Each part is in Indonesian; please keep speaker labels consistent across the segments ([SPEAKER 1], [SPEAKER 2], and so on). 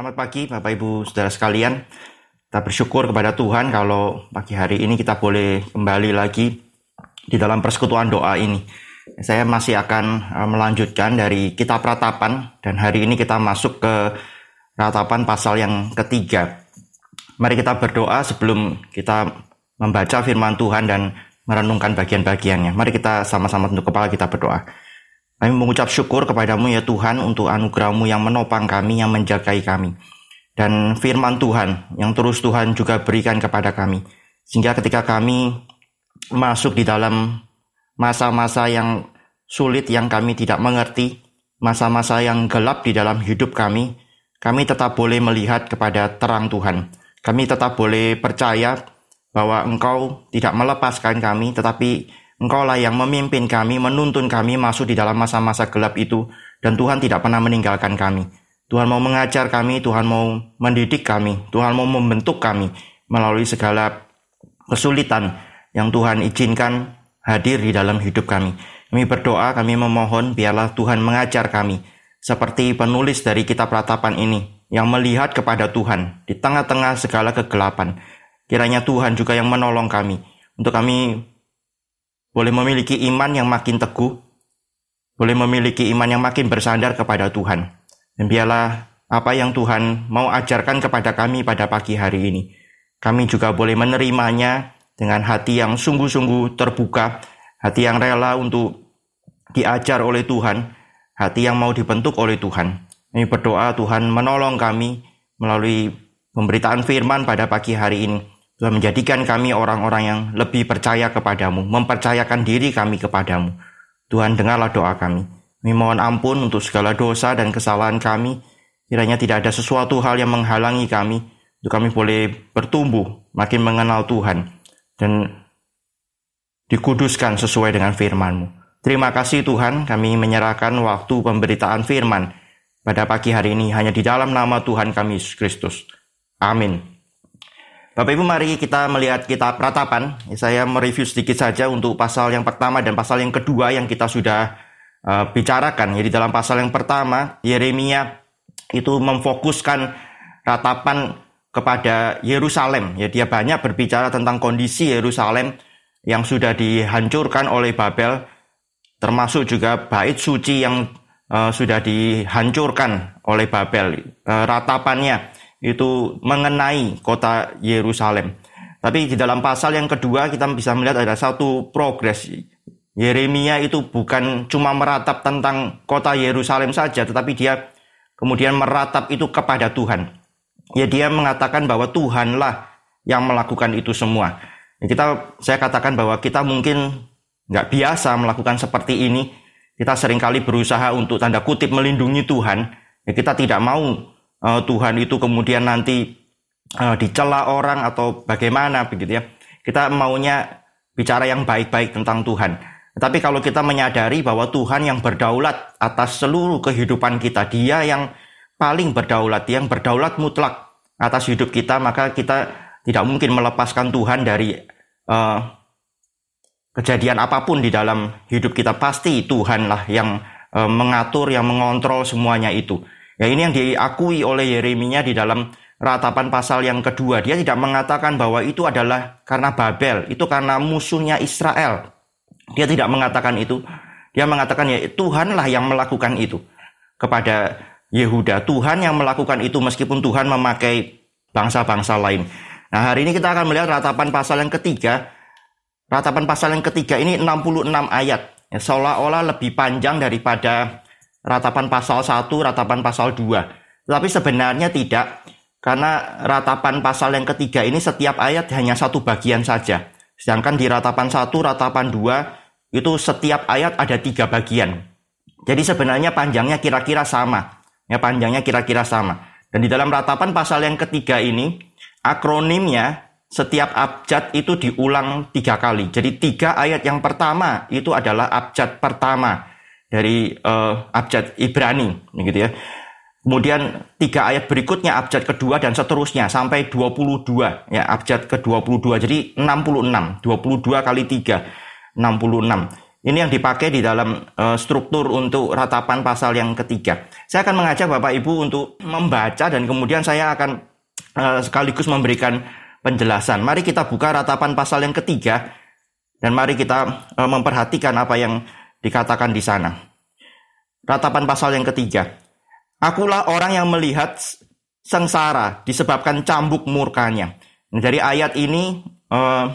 [SPEAKER 1] Selamat pagi Bapak Ibu Saudara sekalian. Kita bersyukur kepada Tuhan kalau pagi hari ini kita boleh kembali lagi di dalam persekutuan doa ini. Saya masih akan eh, melanjutkan dari kitab ratapan dan hari ini kita masuk ke ratapan pasal yang ketiga. Mari kita berdoa sebelum kita membaca firman Tuhan dan merenungkan bagian-bagiannya. Mari kita sama-sama tunduk kepala kita berdoa. Kami mengucap syukur kepadamu ya Tuhan untuk anugerahmu yang menopang kami, yang menjagai kami. Dan firman Tuhan yang terus Tuhan juga berikan kepada kami. Sehingga ketika kami masuk di dalam masa-masa yang sulit yang kami tidak mengerti, masa-masa yang gelap di dalam hidup kami, kami tetap boleh melihat kepada terang Tuhan. Kami tetap boleh percaya bahwa Engkau tidak melepaskan kami, tetapi Engkaulah yang memimpin kami, menuntun kami masuk di dalam masa-masa gelap itu, dan Tuhan tidak pernah meninggalkan kami. Tuhan mau mengajar kami, Tuhan mau mendidik kami, Tuhan mau membentuk kami melalui segala kesulitan yang Tuhan izinkan hadir di dalam hidup kami. Kami berdoa, kami memohon biarlah Tuhan mengajar kami seperti penulis dari kitab ratapan ini yang melihat kepada Tuhan di tengah-tengah segala kegelapan. Kiranya Tuhan juga yang menolong kami untuk kami boleh memiliki iman yang makin teguh, boleh memiliki iman yang makin bersandar kepada Tuhan. Dan biarlah apa yang Tuhan mau ajarkan kepada kami pada pagi hari ini. Kami juga boleh menerimanya dengan hati yang sungguh-sungguh terbuka, hati yang rela untuk diajar oleh Tuhan, hati yang mau dibentuk oleh Tuhan. Kami berdoa Tuhan menolong kami melalui pemberitaan firman pada pagi hari ini. Tuhan menjadikan kami orang-orang yang lebih percaya kepadamu, mempercayakan diri kami kepadamu. Tuhan dengarlah doa kami. Kami mohon ampun untuk segala dosa dan kesalahan kami. Kiranya tidak ada sesuatu hal yang menghalangi kami, untuk kami boleh bertumbuh, makin mengenal Tuhan, dan dikuduskan sesuai dengan firman-Mu. Terima kasih Tuhan, kami menyerahkan waktu pemberitaan firman pada pagi hari ini hanya di dalam nama Tuhan kami Yesus Kristus. Amin. Bapak Ibu mari kita melihat kitab ratapan. Saya mereview sedikit saja untuk pasal yang pertama dan pasal yang kedua yang kita sudah uh, bicarakan. Jadi dalam pasal yang pertama Yeremia itu memfokuskan ratapan kepada Yerusalem. Ya dia banyak berbicara tentang kondisi Yerusalem yang sudah dihancurkan oleh Babel termasuk juga bait suci yang uh, sudah dihancurkan oleh Babel. Uh, ratapannya itu mengenai kota Yerusalem. Tapi di dalam pasal yang kedua kita bisa melihat ada satu progres. Yeremia itu bukan cuma meratap tentang kota Yerusalem saja, tetapi dia kemudian meratap itu kepada Tuhan. Ya dia mengatakan bahwa Tuhanlah yang melakukan itu semua. Ya, kita saya katakan bahwa kita mungkin nggak biasa melakukan seperti ini. Kita sering kali berusaha untuk tanda kutip melindungi Tuhan. Ya, kita tidak mau uh, Tuhan itu kemudian nanti uh, dicela orang atau bagaimana begitu ya. Kita maunya bicara yang baik-baik tentang Tuhan. Tapi kalau kita menyadari bahwa Tuhan yang berdaulat atas seluruh kehidupan kita, Dia yang paling berdaulat, yang berdaulat mutlak atas hidup kita, maka kita tidak mungkin melepaskan Tuhan dari uh, kejadian apa pun di dalam hidup kita. Pasti Tuhanlah yang uh, mengatur, yang mengontrol semuanya itu. Ya ini yang diakui oleh Yeremia di dalam ratapan pasal yang kedua. Dia tidak mengatakan bahwa itu adalah karena Babel, itu karena musuhnya Israel. Dia tidak mengatakan itu. Dia mengatakan ya Tuhanlah yang melakukan itu kepada Yehuda. Tuhan yang melakukan itu meskipun Tuhan memakai bangsa-bangsa lain. Nah hari ini kita akan melihat ratapan pasal yang ketiga. Ratapan pasal yang ketiga ini 66 ayat. Ya, seolah-olah lebih panjang daripada ratapan pasal 1, ratapan pasal 2. Tetapi sebenarnya tidak, karena ratapan pasal yang ketiga ini setiap ayat hanya satu bagian saja. Sedangkan di ratapan 1, ratapan 2, itu setiap ayat ada tiga bagian. Jadi sebenarnya panjangnya kira-kira sama. Ya, panjangnya kira-kira sama. Dan di dalam ratapan pasal yang ketiga ini, akronimnya setiap abjad itu diulang tiga kali. Jadi tiga ayat yang pertama itu adalah abjad pertama dari uh, abjad Ibrani gitu ya. Kemudian tiga ayat berikutnya abjad kedua dan seterusnya sampai 22 ya abjad ke-22. Jadi 66. 22 kali 3 66. Ini yang dipakai di dalam uh, struktur untuk ratapan pasal yang ketiga. Saya akan mengajak Bapak Ibu untuk membaca dan kemudian saya akan uh, sekaligus memberikan penjelasan. Mari kita buka ratapan pasal yang ketiga dan mari kita uh, memperhatikan apa yang dikatakan di sana. Ratapan pasal yang ketiga. Akulah orang yang melihat sengsara disebabkan cambuk murkanya. Nah, dari ayat ini uh,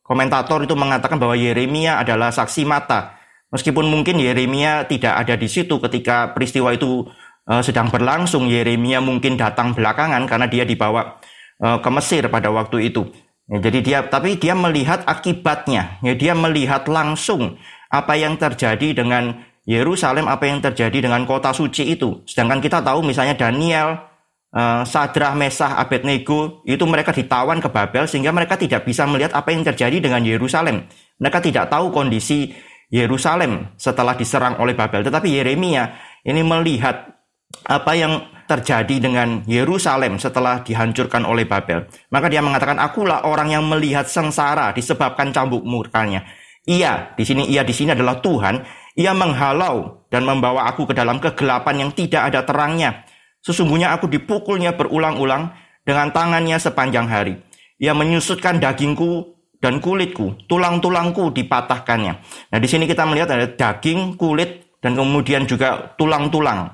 [SPEAKER 1] komentator itu mengatakan bahwa Yeremia adalah saksi mata. Meskipun mungkin Yeremia tidak ada di situ ketika peristiwa itu uh, sedang berlangsung, Yeremia mungkin datang belakangan karena dia dibawa uh, ke Mesir pada waktu itu. Ya, jadi dia, tapi dia melihat akibatnya. Ya, dia melihat langsung apa yang terjadi dengan Yerusalem, apa yang terjadi dengan kota suci itu. Sedangkan kita tahu misalnya Daniel, uh, Sadrah, Mesah, Abednego itu mereka ditawan ke Babel sehingga mereka tidak bisa melihat apa yang terjadi dengan Yerusalem. Mereka tidak tahu kondisi Yerusalem setelah diserang oleh Babel. Tetapi Yeremia ini melihat apa yang terjadi dengan Yerusalem setelah dihancurkan oleh Babel. Maka dia mengatakan, akulah orang yang melihat sengsara disebabkan cambuk murkanya. Ia, di sini ia di sini adalah Tuhan, ia menghalau dan membawa aku ke dalam kegelapan yang tidak ada terangnya Sesungguhnya aku dipukulnya berulang-ulang dengan tangannya sepanjang hari. Ia menyusutkan dagingku dan kulitku, tulang-tulangku dipatahkannya. Nah, di sini kita melihat ada daging, kulit, dan kemudian juga tulang-tulang.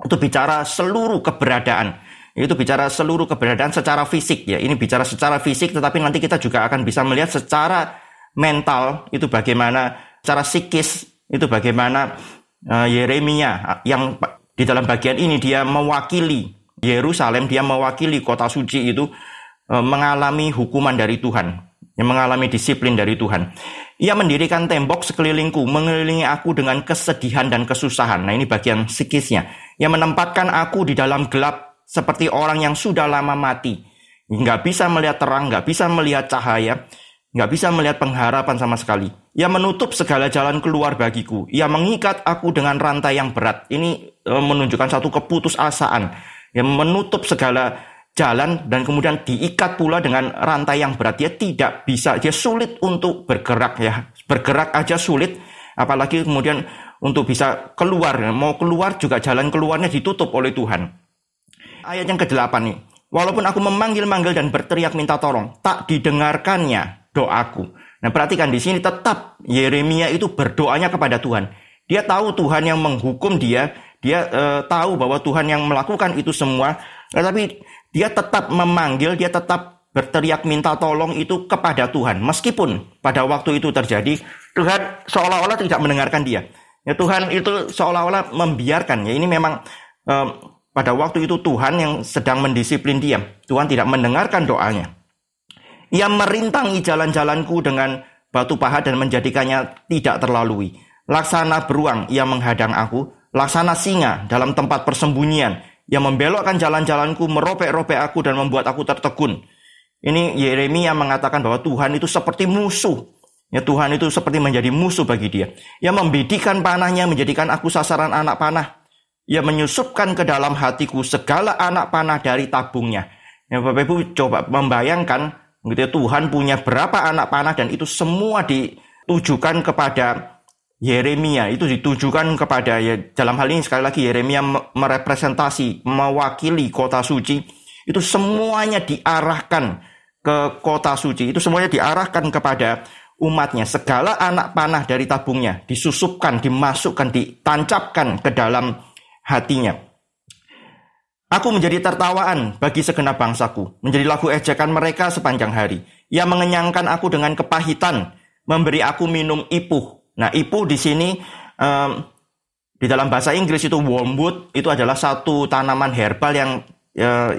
[SPEAKER 1] Itu bicara seluruh keberadaan. Itu bicara seluruh keberadaan secara fisik ya. Ini bicara secara fisik, tetapi nanti kita juga akan bisa melihat secara mental itu bagaimana, secara psikis itu bagaimana uh, Yeremia yang di dalam bagian ini dia mewakili Yerusalem, dia mewakili kota suci itu e, mengalami hukuman dari Tuhan, yang mengalami disiplin dari Tuhan. Ia mendirikan tembok sekelilingku, mengelilingi aku dengan kesedihan dan kesusahan. Nah ini bagian psikisnya. Ia menempatkan aku di dalam gelap seperti orang yang sudah lama mati. Nggak bisa melihat terang, nggak bisa melihat cahaya nggak bisa melihat pengharapan sama sekali. Ia menutup segala jalan keluar bagiku. Ia mengikat aku dengan rantai yang berat. Ini e, menunjukkan satu keputusasaan. Yang menutup segala jalan dan kemudian diikat pula dengan rantai yang berat. Dia tidak bisa, dia sulit untuk bergerak ya. Bergerak aja sulit, apalagi kemudian untuk bisa keluar. Mau keluar juga jalan keluarnya ditutup oleh Tuhan. Ayat yang ke-8 nih. Walaupun aku memanggil-manggil dan berteriak minta tolong, tak didengarkannya doaku. Nah, perhatikan di sini tetap Yeremia itu berdoanya kepada Tuhan. Dia tahu Tuhan yang menghukum dia, dia e, tahu bahwa Tuhan yang melakukan itu semua, tetapi dia tetap memanggil, dia tetap berteriak minta tolong itu kepada Tuhan. Meskipun pada waktu itu terjadi, Tuhan seolah-olah tidak mendengarkan dia. Ya, Tuhan itu seolah-olah membiarkan. Ya, ini memang e, pada waktu itu Tuhan yang sedang mendisiplin dia. Tuhan tidak mendengarkan doanya. Ia merintangi jalan-jalanku dengan batu pahat dan menjadikannya tidak terlalui. Laksana beruang ia menghadang aku, laksana singa dalam tempat persembunyian. Ia membelokkan jalan-jalanku, meropek-ropek aku dan membuat aku tertegun. Ini Yeremia mengatakan bahwa Tuhan itu seperti musuh. Ya Tuhan itu seperti menjadi musuh bagi dia. Ia membidikan panahnya, menjadikan aku sasaran anak panah. Ia menyusupkan ke dalam hatiku segala anak panah dari tabungnya. Ya Bapak Ibu coba membayangkan Gitu ya, Tuhan punya berapa anak panah dan itu semua ditujukan kepada Yeremia. Itu ditujukan kepada ya dalam hal ini sekali lagi Yeremia merepresentasi, mewakili kota suci. Itu semuanya diarahkan ke kota suci. Itu semuanya diarahkan kepada umatnya. Segala anak panah dari tabungnya disusupkan, dimasukkan, ditancapkan ke dalam hatinya. Aku menjadi tertawaan bagi segenap bangsaku, menjadi lagu ejekan mereka sepanjang hari. Ia mengenyangkan aku dengan kepahitan, memberi aku minum ipuh. Nah, ipuh di sini um, di dalam bahasa Inggris itu wormwood itu adalah satu tanaman herbal yang uh,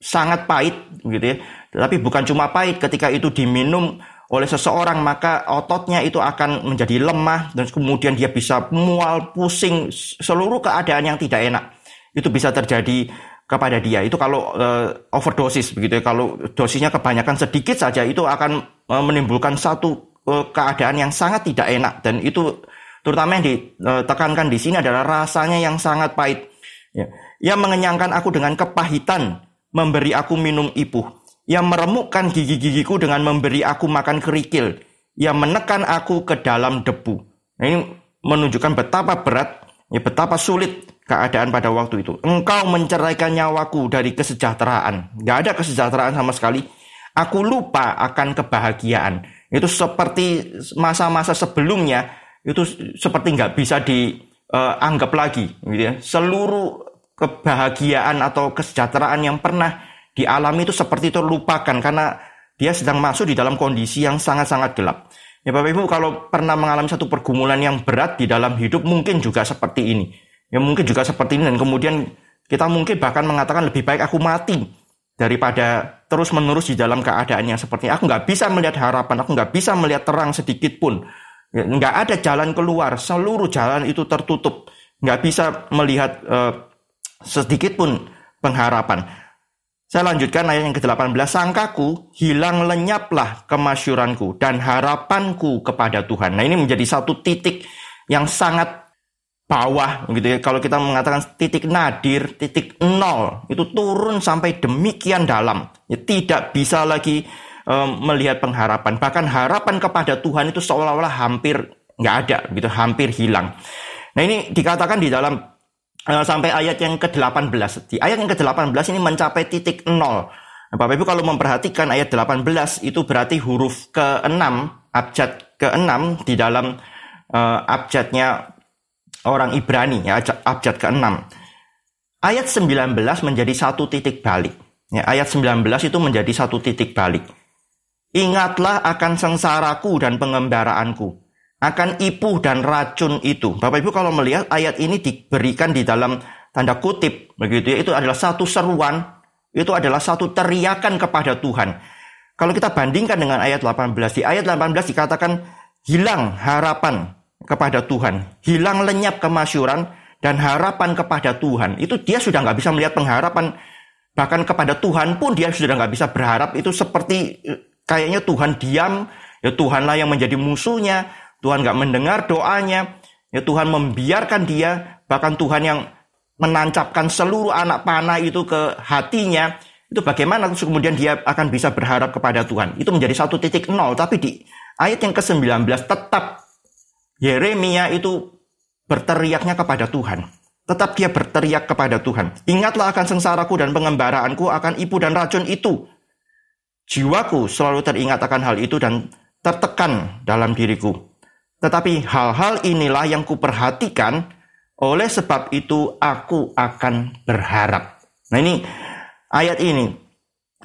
[SPEAKER 1] sangat pahit, gitu ya. Tapi bukan cuma pahit, ketika itu diminum oleh seseorang maka ototnya itu akan menjadi lemah dan kemudian dia bisa mual, pusing, seluruh keadaan yang tidak enak itu bisa terjadi kepada dia. Itu kalau uh, overdosis begitu ya. Kalau dosisnya kebanyakan sedikit saja itu akan uh, menimbulkan satu uh, keadaan yang sangat tidak enak dan itu terutama yang ditekankan di sini adalah rasanya yang sangat pahit. Ya. Ia mengenyangkan aku dengan kepahitan, memberi aku minum ipuh. Ia meremukkan gigi-gigiku dengan memberi aku makan kerikil. Ia menekan aku ke dalam debu. Nah, ini menunjukkan betapa berat, ya betapa sulit keadaan pada waktu itu. Engkau menceraikan nyawaku dari kesejahteraan. Gak ada kesejahteraan sama sekali. Aku lupa akan kebahagiaan. Itu seperti masa-masa sebelumnya, itu seperti nggak bisa dianggap uh, lagi. Gitu ya. Seluruh kebahagiaan atau kesejahteraan yang pernah dialami itu seperti terlupakan karena dia sedang masuk di dalam kondisi yang sangat-sangat gelap. Ya Bapak Ibu kalau pernah mengalami satu pergumulan yang berat di dalam hidup mungkin juga seperti ini. Ya mungkin juga seperti ini dan kemudian kita mungkin bahkan mengatakan lebih baik aku mati daripada terus menerus di dalam keadaan yang seperti ini. Aku nggak bisa melihat harapan, aku nggak bisa melihat terang sedikit pun. Ya, nggak ada jalan keluar, seluruh jalan itu tertutup. Nggak bisa melihat uh, sedikit pun pengharapan. Saya lanjutkan ayat yang ke-18. Sangkaku hilang lenyaplah kemasyuranku dan harapanku kepada Tuhan. Nah ini menjadi satu titik yang sangat bawah gitu ya. Kalau kita mengatakan titik nadir, titik nol, itu turun sampai demikian dalam. Ya, tidak bisa lagi um, melihat pengharapan. Bahkan harapan kepada Tuhan itu seolah-olah hampir nggak ada, gitu, hampir hilang. Nah ini dikatakan di dalam Eh, sampai ayat yang ke-18. Di ayat yang ke-18 ini mencapai titik nol. Nah, Bapak Ibu kalau memperhatikan ayat 18 itu berarti huruf ke-6, abjad ke-6 di dalam uh, abjadnya orang Ibrani, ya, abjad ke-6. Ayat 19 menjadi satu titik balik. Ya, ayat 19 itu menjadi satu titik balik. Ingatlah akan sengsaraku dan pengembaraanku akan ipuh dan racun itu. Bapak Ibu kalau melihat ayat ini diberikan di dalam tanda kutip begitu ya, itu adalah satu seruan, itu adalah satu teriakan kepada Tuhan. Kalau kita bandingkan dengan ayat 18, di ayat 18 dikatakan hilang harapan kepada Tuhan, hilang lenyap kemasyuran dan harapan kepada Tuhan. Itu dia sudah nggak bisa melihat pengharapan bahkan kepada Tuhan pun dia sudah nggak bisa berharap itu seperti eh, kayaknya Tuhan diam, ya Tuhanlah yang menjadi musuhnya, Tuhan gak mendengar doanya. Ya Tuhan membiarkan dia, bahkan Tuhan yang menancapkan seluruh anak panah itu ke hatinya. Itu bagaimana kemudian dia akan bisa berharap kepada Tuhan. Itu menjadi satu titik nol. Tapi di ayat yang ke-19 tetap Yeremia itu berteriaknya kepada Tuhan. Tetap dia berteriak kepada Tuhan. Ingatlah akan sengsaraku dan pengembaraanku akan ibu dan racun itu. Jiwaku selalu teringat akan hal itu dan tertekan dalam diriku. Tetapi hal-hal inilah yang kuperhatikan, oleh sebab itu aku akan berharap. Nah ini ayat ini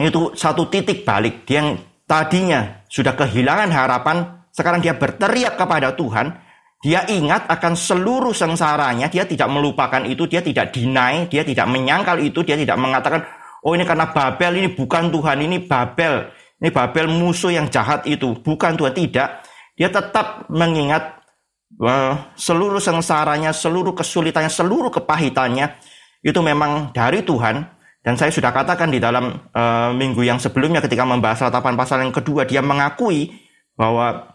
[SPEAKER 1] itu satu titik balik dia yang tadinya sudah kehilangan harapan, sekarang dia berteriak kepada Tuhan, dia ingat akan seluruh sengsaranya, dia tidak melupakan itu, dia tidak deny, dia tidak menyangkal itu, dia tidak mengatakan, oh ini karena Babel, ini bukan Tuhan, ini Babel, ini Babel musuh yang jahat itu, bukan Tuhan, tidak. Dia tetap mengingat uh, seluruh sengsaranya, seluruh kesulitannya, seluruh kepahitannya itu memang dari Tuhan. Dan saya sudah katakan di dalam uh, minggu yang sebelumnya ketika membahas ratapan pasal yang kedua, dia mengakui bahwa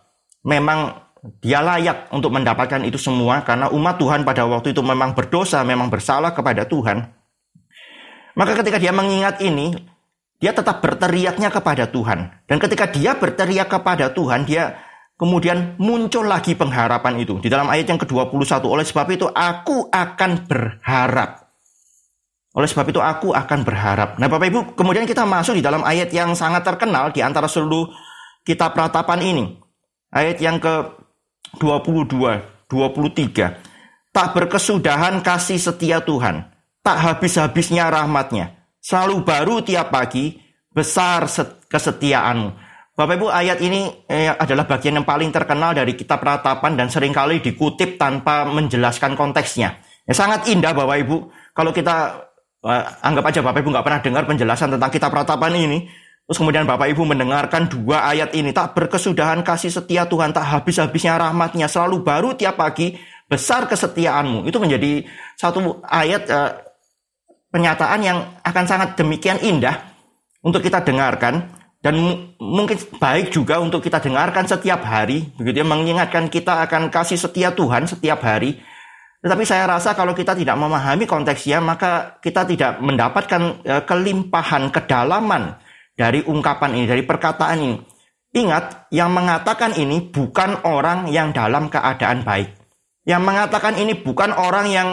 [SPEAKER 1] memang dia layak untuk mendapatkan itu semua karena umat Tuhan pada waktu itu memang berdosa, memang bersalah kepada Tuhan. Maka ketika dia mengingat ini, dia tetap berteriaknya kepada Tuhan. Dan ketika dia berteriak kepada Tuhan, dia Kemudian muncul lagi pengharapan itu. Di dalam ayat yang ke-21, oleh sebab itu aku akan berharap. Oleh sebab itu aku akan berharap. Nah Bapak Ibu, kemudian kita masuk di dalam ayat yang sangat terkenal di antara seluruh kitab ratapan ini. Ayat yang ke-22, 23. Tak berkesudahan kasih setia Tuhan. Tak habis-habisnya rahmatnya. Selalu baru tiap pagi, besar kesetiaanmu. Bapak Ibu ayat ini eh, adalah bagian yang paling terkenal dari kitab ratapan dan sering kali dikutip tanpa menjelaskan konteksnya. Ya, sangat indah Bapak Ibu. Kalau kita eh, anggap aja Bapak Ibu nggak pernah dengar penjelasan tentang kitab ratapan ini. Terus kemudian Bapak Ibu mendengarkan dua ayat ini. Tak berkesudahan kasih setia Tuhan, tak habis-habisnya rahmatnya. Selalu baru tiap pagi, besar kesetiaanmu. Itu menjadi satu ayat eh, penyataan yang akan sangat demikian indah untuk kita dengarkan dan mungkin baik juga untuk kita dengarkan setiap hari begitu ya mengingatkan kita akan kasih setia Tuhan setiap hari tetapi saya rasa kalau kita tidak memahami konteksnya maka kita tidak mendapatkan e, kelimpahan kedalaman dari ungkapan ini dari perkataan ini Ingat, yang mengatakan ini bukan orang yang dalam keadaan baik. Yang mengatakan ini bukan orang yang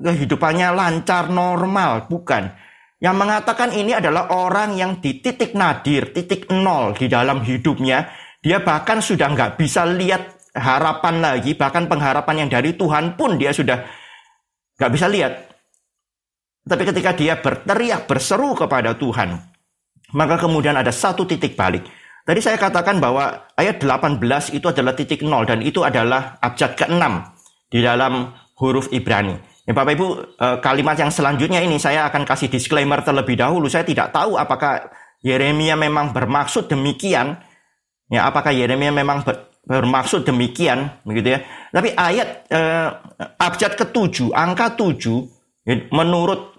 [SPEAKER 1] kehidupannya lancar, normal, bukan. Yang mengatakan ini adalah orang yang di titik nadir, titik nol di dalam hidupnya. Dia bahkan sudah nggak bisa lihat harapan lagi, bahkan pengharapan yang dari Tuhan pun dia sudah nggak bisa lihat. Tapi ketika dia berteriak, berseru kepada Tuhan, maka kemudian ada satu titik balik. Tadi saya katakan bahwa ayat 18 itu adalah titik nol dan itu adalah abjad ke-6 di dalam huruf Ibrani. Ya, Bapak Ibu, eh, kalimat yang selanjutnya ini saya akan kasih disclaimer terlebih dahulu. Saya tidak tahu apakah Yeremia memang bermaksud demikian. Ya, apakah Yeremia memang ber, bermaksud demikian, begitu ya. Tapi ayat eh, abjad ketujuh, angka tujuh, ya, menurut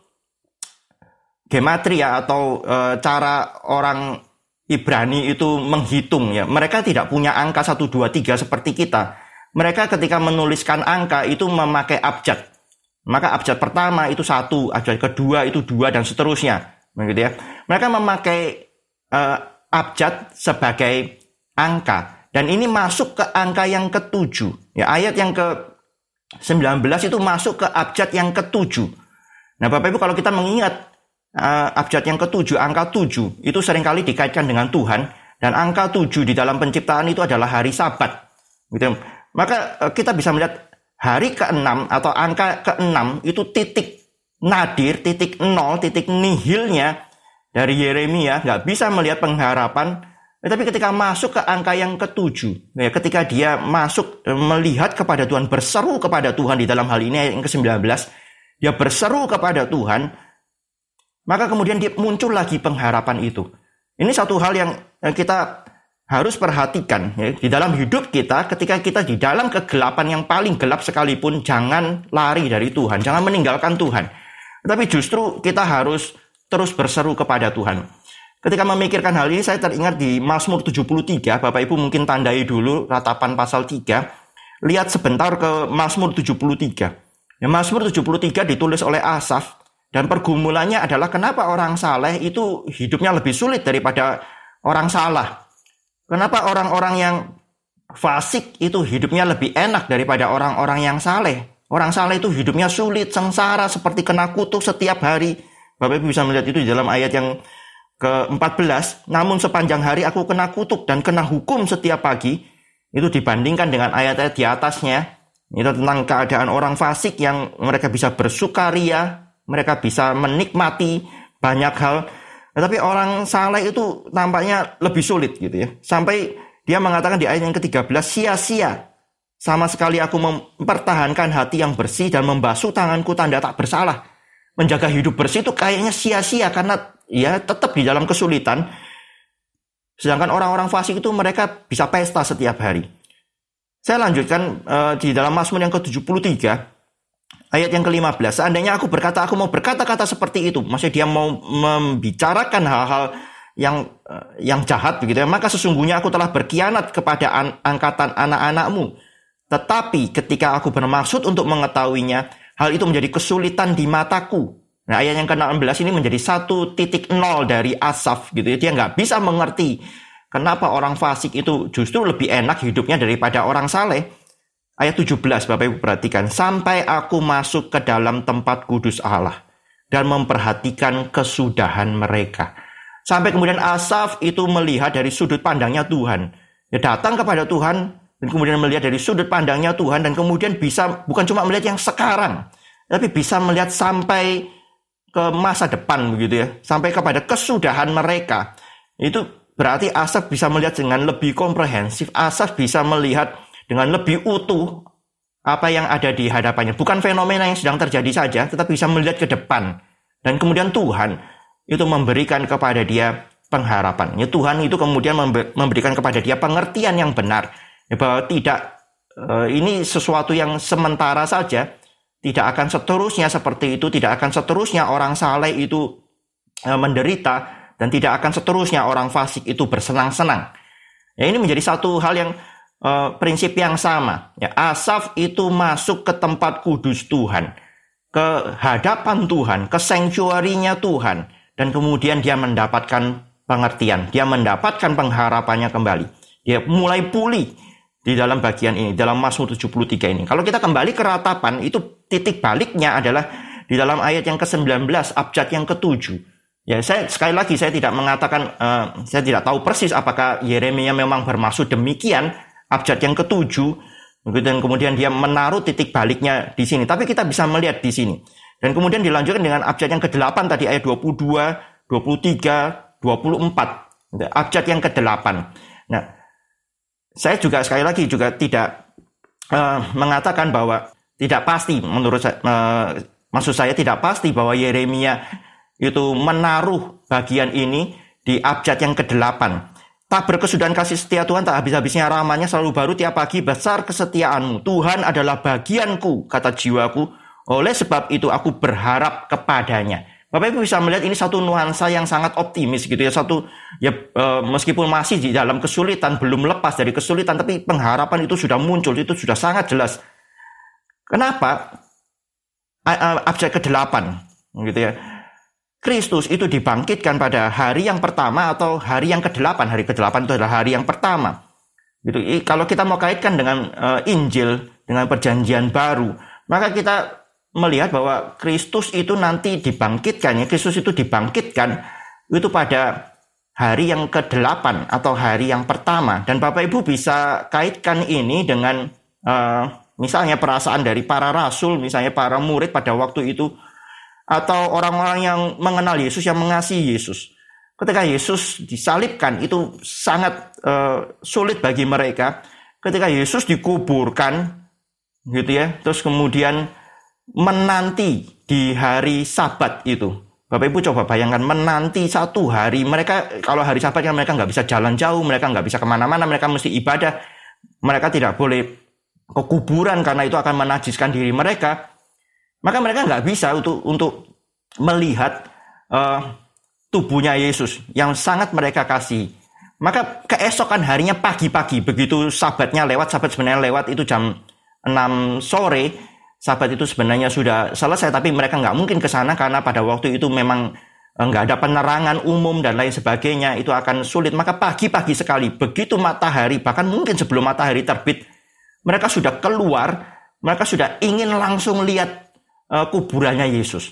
[SPEAKER 1] gematria atau eh, cara orang Ibrani itu menghitung ya, mereka tidak punya angka satu dua tiga seperti kita. Mereka ketika menuliskan angka itu memakai abjad. Maka abjad pertama itu satu, abjad kedua itu dua dan seterusnya, begitu ya. Mereka memakai eh, abjad sebagai angka. Dan ini masuk ke angka yang ketujuh. Ya, ayat yang ke 19 itu masuk ke abjad yang ketujuh. Nah, Bapak Ibu kalau kita mengingat uh, abjad yang ketujuh, angka tujuh, itu sering kali dikaitkan dengan Tuhan. Dan angka tujuh di dalam penciptaan itu adalah hari sabat. Gitu. Maka uh, kita bisa melihat hari ke-6 atau angka ke-6 itu titik nadir, titik nol, titik nihilnya dari Yeremia. Nggak bisa melihat pengharapan tetapi ketika masuk ke angka yang ketujuh, ya, ketika dia masuk eh, melihat kepada Tuhan, berseru kepada Tuhan di dalam hal ini yang ke-19, dia berseru kepada Tuhan, maka kemudian dia muncul lagi pengharapan itu. Ini satu hal yang kita harus perhatikan ya, di dalam hidup kita ketika kita di dalam kegelapan yang paling gelap sekalipun jangan lari dari Tuhan, jangan meninggalkan Tuhan. Tetapi justru kita harus terus berseru kepada Tuhan. Ketika memikirkan hal ini, saya teringat di Mazmur 73, Bapak Ibu mungkin tandai dulu ratapan pasal 3. Lihat sebentar ke Mazmur 73. Ya, Mazmur 73 ditulis oleh Asaf, dan pergumulannya adalah kenapa orang saleh itu hidupnya lebih sulit daripada orang salah. Kenapa orang-orang yang fasik itu hidupnya lebih enak daripada orang-orang yang saleh. Orang saleh itu hidupnya sulit, sengsara, seperti kena kutuk setiap hari. Bapak Ibu bisa melihat itu di dalam ayat yang ke-14, namun sepanjang hari aku kena kutuk dan kena hukum setiap pagi, itu dibandingkan dengan ayat-ayat di atasnya, itu tentang keadaan orang fasik yang mereka bisa bersukaria, mereka bisa menikmati banyak hal, tetapi orang saleh itu tampaknya lebih sulit gitu ya. Sampai dia mengatakan di ayat yang ke-13, sia-sia sama sekali aku mempertahankan hati yang bersih dan membasuh tanganku tanda tak bersalah. Menjaga hidup bersih itu kayaknya sia-sia karena ya tetap di dalam kesulitan. Sedangkan orang-orang fasik itu mereka bisa pesta setiap hari. Saya lanjutkan uh, di dalam Mazmur yang ke-73 ayat yang ke-15. Seandainya aku berkata aku mau berkata-kata seperti itu, maksudnya dia mau membicarakan hal-hal yang uh, yang jahat begitu ya, maka sesungguhnya aku telah berkhianat kepada an angkatan anak-anakmu. Tetapi ketika aku bermaksud untuk mengetahuinya, hal itu menjadi kesulitan di mataku. Nah ayat yang ke-16 ini menjadi satu titik nol dari Asaf gitu ya. Dia nggak bisa mengerti kenapa orang fasik itu justru lebih enak hidupnya daripada orang saleh. Ayat 17 Bapak Ibu perhatikan. Sampai aku masuk ke dalam tempat kudus Allah. Dan memperhatikan kesudahan mereka. Sampai kemudian Asaf itu melihat dari sudut pandangnya Tuhan. Dia datang kepada Tuhan dan kemudian melihat dari sudut pandangnya Tuhan dan kemudian bisa bukan cuma melihat yang sekarang, tapi bisa melihat sampai ke masa depan begitu ya, sampai kepada kesudahan mereka. Itu berarti Asaf bisa melihat dengan lebih komprehensif, Asaf bisa melihat dengan lebih utuh apa yang ada di hadapannya. Bukan fenomena yang sedang terjadi saja, tetapi bisa melihat ke depan. Dan kemudian Tuhan itu memberikan kepada dia pengharapan. Ya, Tuhan itu kemudian memberikan kepada dia pengertian yang benar. Ya, bahwa tidak eh, ini sesuatu yang sementara saja, tidak akan seterusnya seperti itu, tidak akan seterusnya orang saleh itu e, menderita dan tidak akan seterusnya orang fasik itu bersenang-senang. Ya ini menjadi satu hal yang uh, prinsip yang sama. Ya, Asaf itu masuk ke tempat kudus Tuhan, ke hadapan Tuhan, ke sanctuary Tuhan dan kemudian dia mendapatkan pengertian. Dia mendapatkan pengharapannya kembali. Dia mulai pulih di dalam bagian ini, dalam Mazmur 73 ini. Kalau kita kembali ke ratapan, itu titik baliknya adalah di dalam ayat yang ke-19, abjad yang ke-7. Ya, saya sekali lagi saya tidak mengatakan uh, saya tidak tahu persis apakah Yeremia memang bermaksud demikian abjad yang ke-7 dan kemudian dia menaruh titik baliknya di sini. Tapi kita bisa melihat di sini. Dan kemudian dilanjutkan dengan abjad yang ke-8 tadi ayat 22, 23, 24. Abjad yang ke-8. Nah, saya juga sekali lagi juga tidak uh, mengatakan bahwa tidak pasti menurut saya, uh, maksud saya tidak pasti bahwa Yeremia itu menaruh bagian ini di abjad yang ke-8. Tak berkesudahan kasih setia Tuhan tak habis-habisnya ramanya selalu baru tiap pagi besar kesetiaanmu. Tuhan adalah bagianku, kata jiwaku. Oleh sebab itu aku berharap kepadanya. Bapak Ibu bisa melihat ini satu nuansa yang sangat optimis gitu ya. Satu ya e, meskipun masih di dalam kesulitan, belum lepas dari kesulitan, tapi pengharapan itu sudah muncul, itu sudah sangat jelas. Kenapa? Abjad ke-8 gitu ya. Kristus itu dibangkitkan pada hari yang pertama atau hari yang ke-8. Hari ke-8 itu adalah hari yang pertama. Gitu. Kalau kita mau kaitkan dengan uh, Injil, dengan perjanjian baru, maka kita melihat bahwa Kristus itu nanti dibangkitkan, ya Kristus itu dibangkitkan itu pada hari yang ke-8 atau hari yang pertama. Dan Bapak Ibu bisa kaitkan ini dengan uh, misalnya perasaan dari para rasul, misalnya para murid pada waktu itu atau orang-orang yang mengenal Yesus yang mengasihi Yesus. Ketika Yesus disalibkan itu sangat uh, sulit bagi mereka. Ketika Yesus dikuburkan gitu ya, terus kemudian menanti di hari Sabat itu. Bapak Ibu coba bayangkan menanti satu hari mereka kalau hari Sabat kan mereka nggak bisa jalan jauh, mereka nggak bisa ke mana-mana, mereka mesti ibadah, mereka tidak boleh ke kuburan karena itu akan menajiskan diri mereka. Maka mereka nggak bisa untuk untuk melihat uh, tubuhnya Yesus yang sangat mereka kasih. Maka keesokan harinya pagi-pagi begitu sabatnya lewat, sabat sebenarnya lewat itu jam 6 sore, sabat itu sebenarnya sudah selesai tapi mereka nggak mungkin ke sana karena pada waktu itu memang eh, nggak ada penerangan umum dan lain sebagainya itu akan sulit maka pagi-pagi sekali begitu matahari bahkan mungkin sebelum matahari terbit mereka sudah keluar mereka sudah ingin langsung lihat uh, kuburannya Yesus.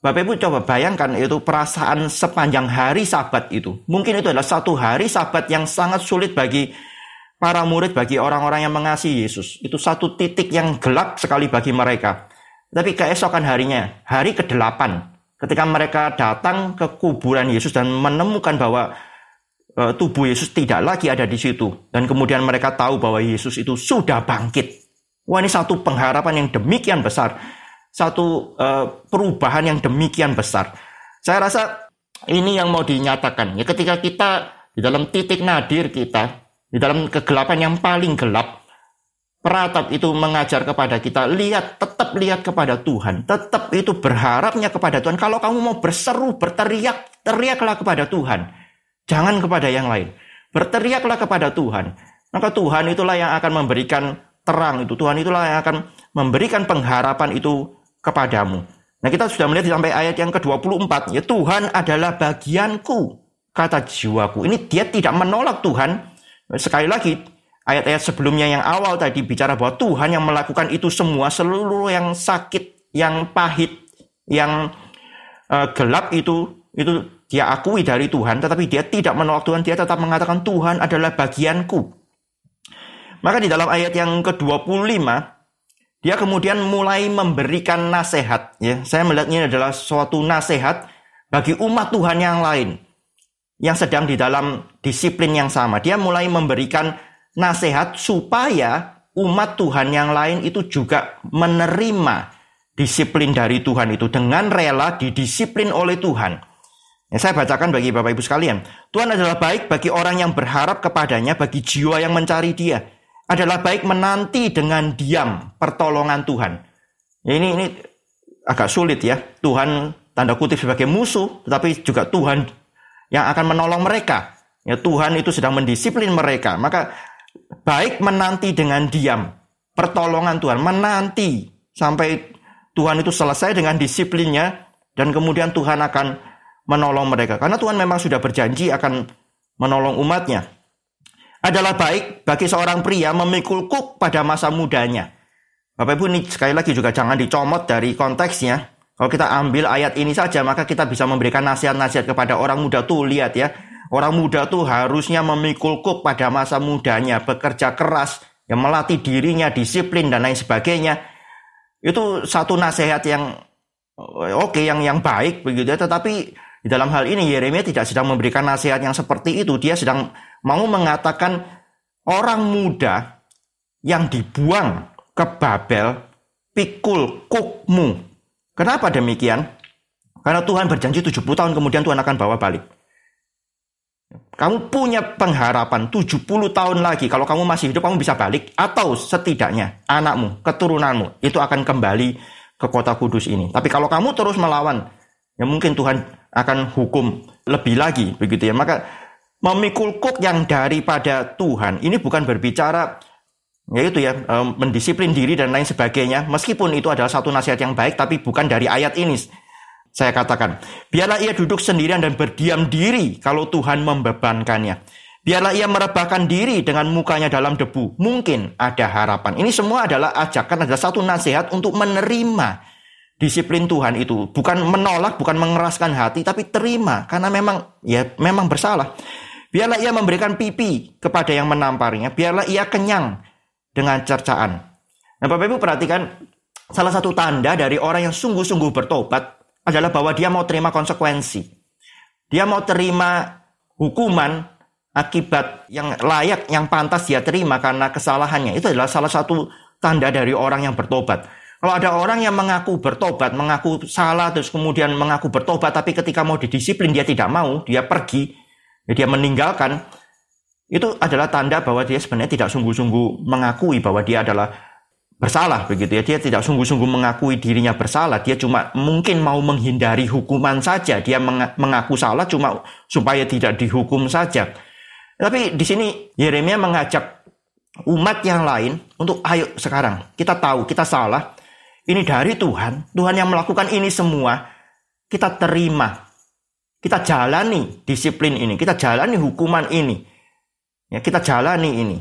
[SPEAKER 1] Bapak Ibu coba bayangkan itu perasaan sepanjang hari sabat itu. Mungkin itu adalah satu hari sabat yang sangat sulit bagi para murid, bagi orang-orang yang mengasihi Yesus. Itu satu titik yang gelap sekali bagi mereka. Tapi keesokan harinya, hari ke-8, ketika mereka datang ke kuburan Yesus dan menemukan bahwa e, tubuh Yesus tidak lagi ada di situ. Dan kemudian mereka tahu bahwa Yesus itu sudah bangkit. Wah ini satu pengharapan yang demikian besar satu uh, perubahan yang demikian besar. Saya rasa ini yang mau dinyatakan. Ya ketika kita di dalam titik nadir kita, di dalam kegelapan yang paling gelap, peratap itu mengajar kepada kita, lihat, tetap lihat kepada Tuhan. Tetap itu berharapnya kepada Tuhan. Kalau kamu mau berseru, berteriak, teriaklah kepada Tuhan. Jangan kepada yang lain. Berteriaklah kepada Tuhan. Maka Tuhan itulah yang akan memberikan terang itu. Tuhan itulah yang akan memberikan pengharapan itu kepadamu. Nah kita sudah melihat sampai ayat yang ke-24. Ya Tuhan adalah bagianku. Kata jiwaku. Ini dia tidak menolak Tuhan. Sekali lagi ayat-ayat sebelumnya yang awal tadi bicara bahwa Tuhan yang melakukan itu semua. Seluruh yang sakit, yang pahit, yang uh, gelap itu. Itu dia akui dari Tuhan. Tetapi dia tidak menolak Tuhan. Dia tetap mengatakan Tuhan adalah bagianku. Maka di dalam ayat yang ke-25 dia kemudian mulai memberikan nasihat. Ya, saya melihatnya adalah suatu nasihat bagi umat Tuhan yang lain yang sedang di dalam disiplin yang sama. Dia mulai memberikan nasihat supaya umat Tuhan yang lain itu juga menerima disiplin dari Tuhan itu dengan rela didisiplin oleh Tuhan. Ya, saya bacakan bagi Bapak Ibu sekalian. Tuhan adalah baik bagi orang yang berharap kepadanya, bagi jiwa yang mencari dia adalah baik menanti dengan diam pertolongan Tuhan. Ini ini agak sulit ya. Tuhan tanda kutip sebagai musuh, tetapi juga Tuhan yang akan menolong mereka. Ya, Tuhan itu sedang mendisiplin mereka. Maka baik menanti dengan diam pertolongan Tuhan, menanti sampai Tuhan itu selesai dengan disiplinnya dan kemudian Tuhan akan menolong mereka. Karena Tuhan memang sudah berjanji akan menolong umatnya. Adalah baik bagi seorang pria memikul kuk pada masa mudanya. Bapak Ibu ini sekali lagi juga jangan dicomot dari konteksnya. Kalau kita ambil ayat ini saja maka kita bisa memberikan nasihat-nasihat kepada orang muda tuh lihat ya. Orang muda tuh harusnya memikul kuk pada masa mudanya, bekerja keras, yang melatih dirinya, disiplin dan lain sebagainya. Itu satu nasihat yang oke, okay, yang yang baik begitu ya. Tetapi dalam hal ini Yeremia tidak sedang memberikan nasihat yang seperti itu. Dia sedang mau mengatakan orang muda yang dibuang ke Babel pikul kukmu. Kenapa demikian? Karena Tuhan berjanji 70 tahun kemudian Tuhan akan bawa balik. Kamu punya pengharapan 70 tahun lagi kalau kamu masih hidup kamu bisa balik atau setidaknya anakmu, keturunanmu itu akan kembali ke kota kudus ini. Tapi kalau kamu terus melawan, ya mungkin Tuhan akan hukum lebih lagi begitu ya. Maka memikul kuk yang daripada Tuhan ini bukan berbicara yaitu ya mendisiplin diri dan lain sebagainya. Meskipun itu adalah satu nasihat yang baik tapi bukan dari ayat ini. Saya katakan biarlah ia duduk sendirian dan berdiam diri kalau Tuhan membebankannya. Biarlah ia merebahkan diri dengan mukanya dalam debu. Mungkin ada harapan. Ini semua adalah ajakan adalah satu nasihat untuk menerima disiplin Tuhan itu bukan menolak bukan mengeraskan hati tapi terima karena memang ya memang bersalah biarlah ia memberikan pipi kepada yang menamparinya biarlah ia kenyang dengan cercaan. Nah, Bapak Ibu perhatikan salah satu tanda dari orang yang sungguh-sungguh bertobat adalah bahwa dia mau terima konsekuensi. Dia mau terima hukuman akibat yang layak, yang pantas dia terima karena kesalahannya. Itu adalah salah satu tanda dari orang yang bertobat. Kalau ada orang yang mengaku bertobat, mengaku salah, terus kemudian mengaku bertobat, tapi ketika mau didisiplin dia tidak mau, dia pergi, dia meninggalkan, itu adalah tanda bahwa dia sebenarnya tidak sungguh-sungguh mengakui bahwa dia adalah bersalah begitu ya. Dia tidak sungguh-sungguh mengakui dirinya bersalah. Dia cuma mungkin mau menghindari hukuman saja. Dia mengaku salah cuma supaya tidak dihukum saja. Tapi di sini Yeremia mengajak umat yang lain untuk ayo sekarang kita tahu kita salah. Ini dari Tuhan. Tuhan yang melakukan ini semua. Kita terima. Kita jalani disiplin ini. Kita jalani hukuman ini Ya, kita jalani ini.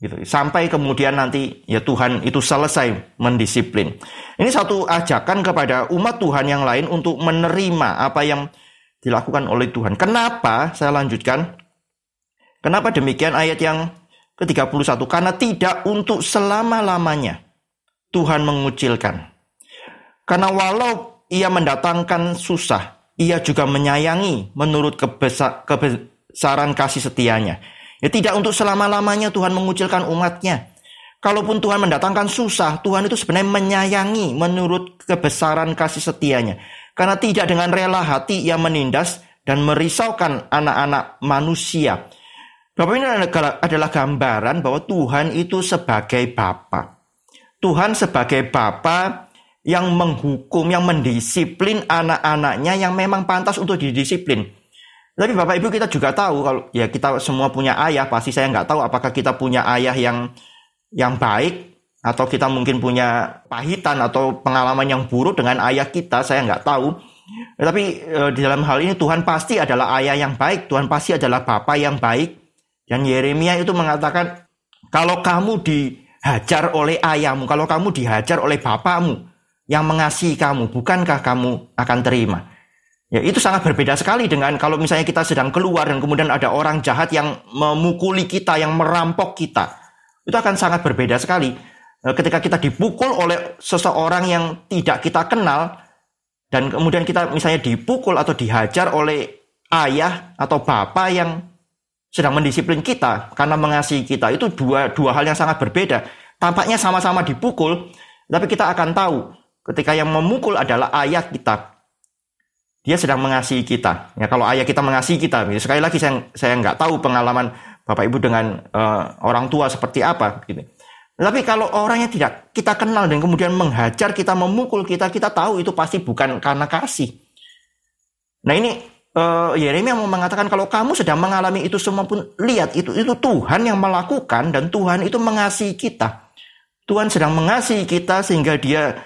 [SPEAKER 1] Gitu. Sampai kemudian nanti ya Tuhan itu selesai mendisiplin. Ini satu ajakan kepada umat Tuhan yang lain untuk menerima apa yang dilakukan oleh Tuhan. Kenapa? Saya lanjutkan. Kenapa demikian ayat yang ke-31? Karena tidak untuk selama-lamanya Tuhan mengucilkan. Karena walau ia mendatangkan susah, ia juga menyayangi menurut kebesaran kasih setianya Ya tidak untuk selama-lamanya Tuhan mengucilkan umatnya. Kalaupun Tuhan mendatangkan susah, Tuhan itu sebenarnya menyayangi menurut kebesaran kasih setianya. Karena tidak dengan rela hati ia menindas dan merisaukan anak-anak manusia. Bapak ini adalah gambaran bahwa Tuhan itu sebagai Bapa. Tuhan sebagai Bapa yang menghukum, yang mendisiplin anak-anaknya yang memang pantas untuk didisiplin. Tapi Bapak Ibu kita juga tahu kalau ya kita semua punya ayah, pasti saya nggak tahu apakah kita punya ayah yang yang baik atau kita mungkin punya pahitan atau pengalaman yang buruk dengan ayah kita, saya nggak tahu. Tapi e, di dalam hal ini Tuhan pasti adalah ayah yang baik, Tuhan pasti adalah bapak yang baik. Dan Yeremia itu mengatakan, kalau kamu dihajar oleh ayahmu, kalau kamu dihajar oleh bapakmu yang mengasihi kamu, bukankah kamu akan terima? Ya, itu sangat berbeda sekali dengan kalau misalnya kita sedang keluar dan kemudian ada orang jahat yang memukuli kita, yang merampok kita. Itu akan sangat berbeda sekali. Eh, ketika kita dipukul oleh seseorang yang tidak kita kenal, dan kemudian kita misalnya dipukul atau dihajar oleh ayah atau bapak yang sedang mendisiplin kita karena mengasihi kita, itu dua, dua hal yang sangat berbeda. Tampaknya sama-sama dipukul, tapi kita akan tahu ketika yang memukul adalah ayah kita, dia sedang mengasihi kita. Ya kalau ayah kita mengasihi kita, ya, sekali lagi saya saya nggak tahu pengalaman bapak ibu dengan uh, orang tua seperti apa, gitu. Tapi kalau orangnya tidak kita kenal dan kemudian menghajar kita, memukul kita, kita tahu itu pasti bukan karena kasih. Nah ini uh, Yeremia mau mengatakan kalau kamu sedang mengalami itu semua pun lihat itu itu Tuhan yang melakukan dan Tuhan itu mengasihi kita. Tuhan sedang mengasihi kita sehingga dia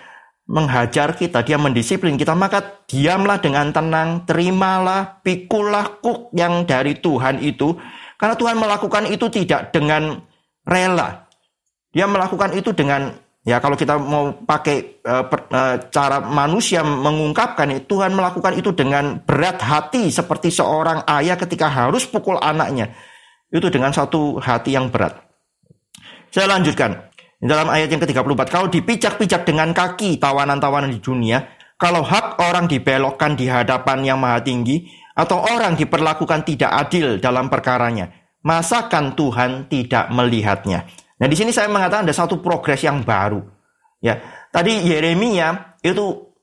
[SPEAKER 1] menghajar kita, dia mendisiplin kita, maka diamlah dengan tenang, terimalah, pikulah kuk yang dari Tuhan itu. Karena Tuhan melakukan itu tidak dengan rela. Dia melakukan itu dengan ya kalau kita mau pakai uh, per, uh, cara manusia mengungkapkan Tuhan melakukan itu dengan berat hati seperti seorang ayah ketika harus pukul anaknya. Itu dengan satu hati yang berat. Saya lanjutkan. Dalam ayat yang ke-34, kalau dipijak-pijak dengan kaki tawanan-tawanan di dunia, kalau hak orang dibelokkan di hadapan yang maha tinggi, atau orang diperlakukan tidak adil dalam perkaranya, masakan Tuhan tidak melihatnya? Nah, di sini saya mengatakan ada satu progres yang baru. Ya, tadi Yeremia itu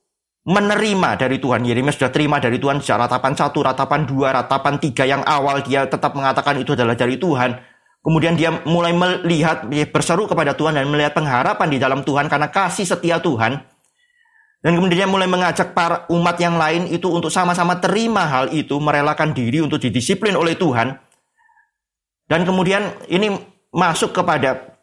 [SPEAKER 1] menerima dari Tuhan. Yeremia sudah terima dari Tuhan secara ratapan satu, ratapan dua, ratapan tiga yang awal dia tetap mengatakan itu adalah dari Tuhan. Kemudian dia mulai melihat, berseru kepada Tuhan dan melihat pengharapan di dalam Tuhan karena kasih setia Tuhan. Dan kemudian dia mulai mengajak para umat yang lain itu untuk sama-sama terima hal itu, merelakan diri untuk didisiplin oleh Tuhan. Dan kemudian ini masuk kepada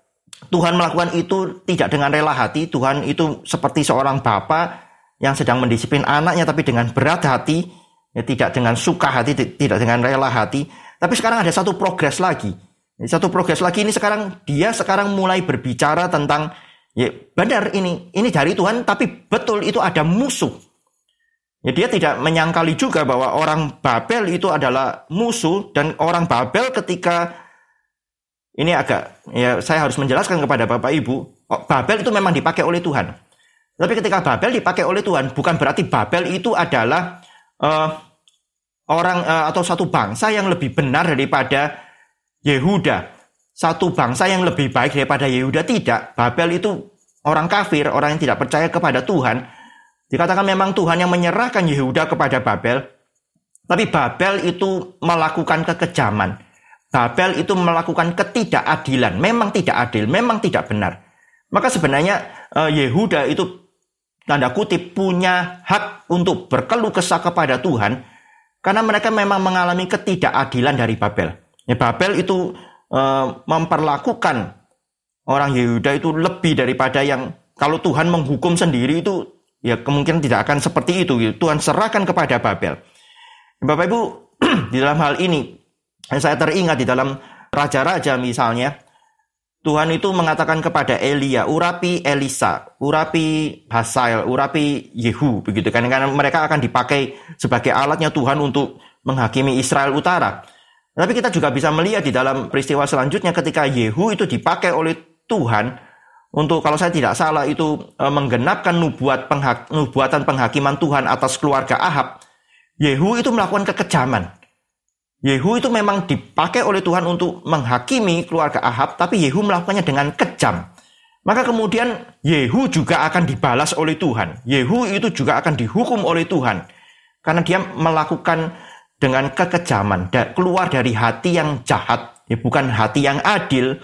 [SPEAKER 1] Tuhan melakukan itu tidak dengan rela hati. Tuhan itu seperti seorang bapak yang sedang mendisiplin anaknya tapi dengan berat hati, ya, tidak dengan suka hati, tidak dengan rela hati. Tapi sekarang ada satu progres lagi satu progres lagi ini sekarang dia sekarang mulai berbicara tentang ya benar ini ini dari Tuhan tapi betul itu ada musuh. Ya dia tidak menyangkali juga bahwa orang Babel itu adalah musuh dan orang Babel ketika ini agak ya saya harus menjelaskan kepada Bapak Ibu, Babel itu memang dipakai oleh Tuhan. Tapi ketika Babel dipakai oleh Tuhan bukan berarti Babel itu adalah uh, orang uh, atau satu bangsa yang lebih benar daripada Yehuda satu bangsa yang lebih baik daripada Yehuda tidak. Babel itu orang kafir, orang yang tidak percaya kepada Tuhan. Dikatakan memang Tuhan yang menyerahkan Yehuda kepada Babel. Tapi Babel itu melakukan kekejaman. Babel itu melakukan ketidakadilan. Memang tidak adil, memang tidak benar. Maka sebenarnya eh, Yehuda itu tanda kutip punya hak untuk berkeluh kesah kepada Tuhan karena mereka memang mengalami ketidakadilan dari Babel. Ya, Babel itu e, memperlakukan orang Yehuda itu lebih daripada yang kalau Tuhan menghukum sendiri itu ya kemungkinan tidak akan seperti itu. Tuhan serahkan kepada Babel. Bapak Ibu, di dalam hal ini saya teringat di dalam raja-raja misalnya Tuhan itu mengatakan kepada Elia, urapi Elisa, urapi Hasael, urapi Yehu, begitu kan? Karena mereka akan dipakai sebagai alatnya Tuhan untuk menghakimi Israel Utara. Tapi kita juga bisa melihat di dalam peristiwa selanjutnya ketika Yehu itu dipakai oleh Tuhan untuk kalau saya tidak salah itu e, menggenapkan nubuat penghak, nubuatan penghakiman Tuhan atas keluarga Ahab. Yehu itu melakukan kekejaman. Yehu itu memang dipakai oleh Tuhan untuk menghakimi keluarga Ahab, tapi Yehu melakukannya dengan kejam. Maka kemudian Yehu juga akan dibalas oleh Tuhan. Yehu itu juga akan dihukum oleh Tuhan. Karena dia melakukan dengan kekejaman, keluar dari hati yang jahat, ya bukan hati yang adil,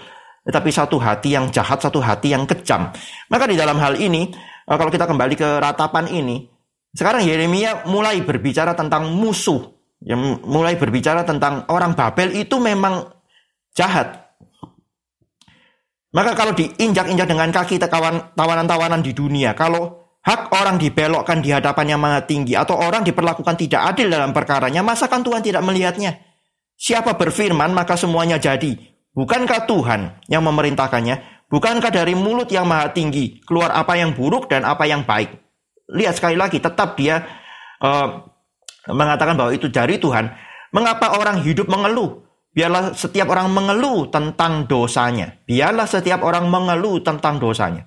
[SPEAKER 1] tetapi satu hati yang jahat, satu hati yang kejam. Maka di dalam hal ini, eh, kalau kita kembali ke ratapan ini, sekarang Yeremia mulai berbicara tentang musuh, yang mulai berbicara tentang orang Babel itu memang jahat. Maka kalau diinjak-injak dengan kaki tawanan-tawanan di dunia, kalau hak orang dibelokkan di hadapan yang maha tinggi atau orang diperlakukan tidak adil dalam perkaranya, masakan Tuhan tidak melihatnya? Siapa berfirman maka semuanya jadi. Bukankah Tuhan yang memerintahkannya? Bukankah dari mulut yang maha tinggi keluar apa yang buruk dan apa yang baik? Lihat sekali lagi, tetap dia uh, mengatakan bahwa itu dari Tuhan. Mengapa orang hidup mengeluh? Biarlah setiap orang mengeluh tentang dosanya. Biarlah setiap orang mengeluh tentang dosanya.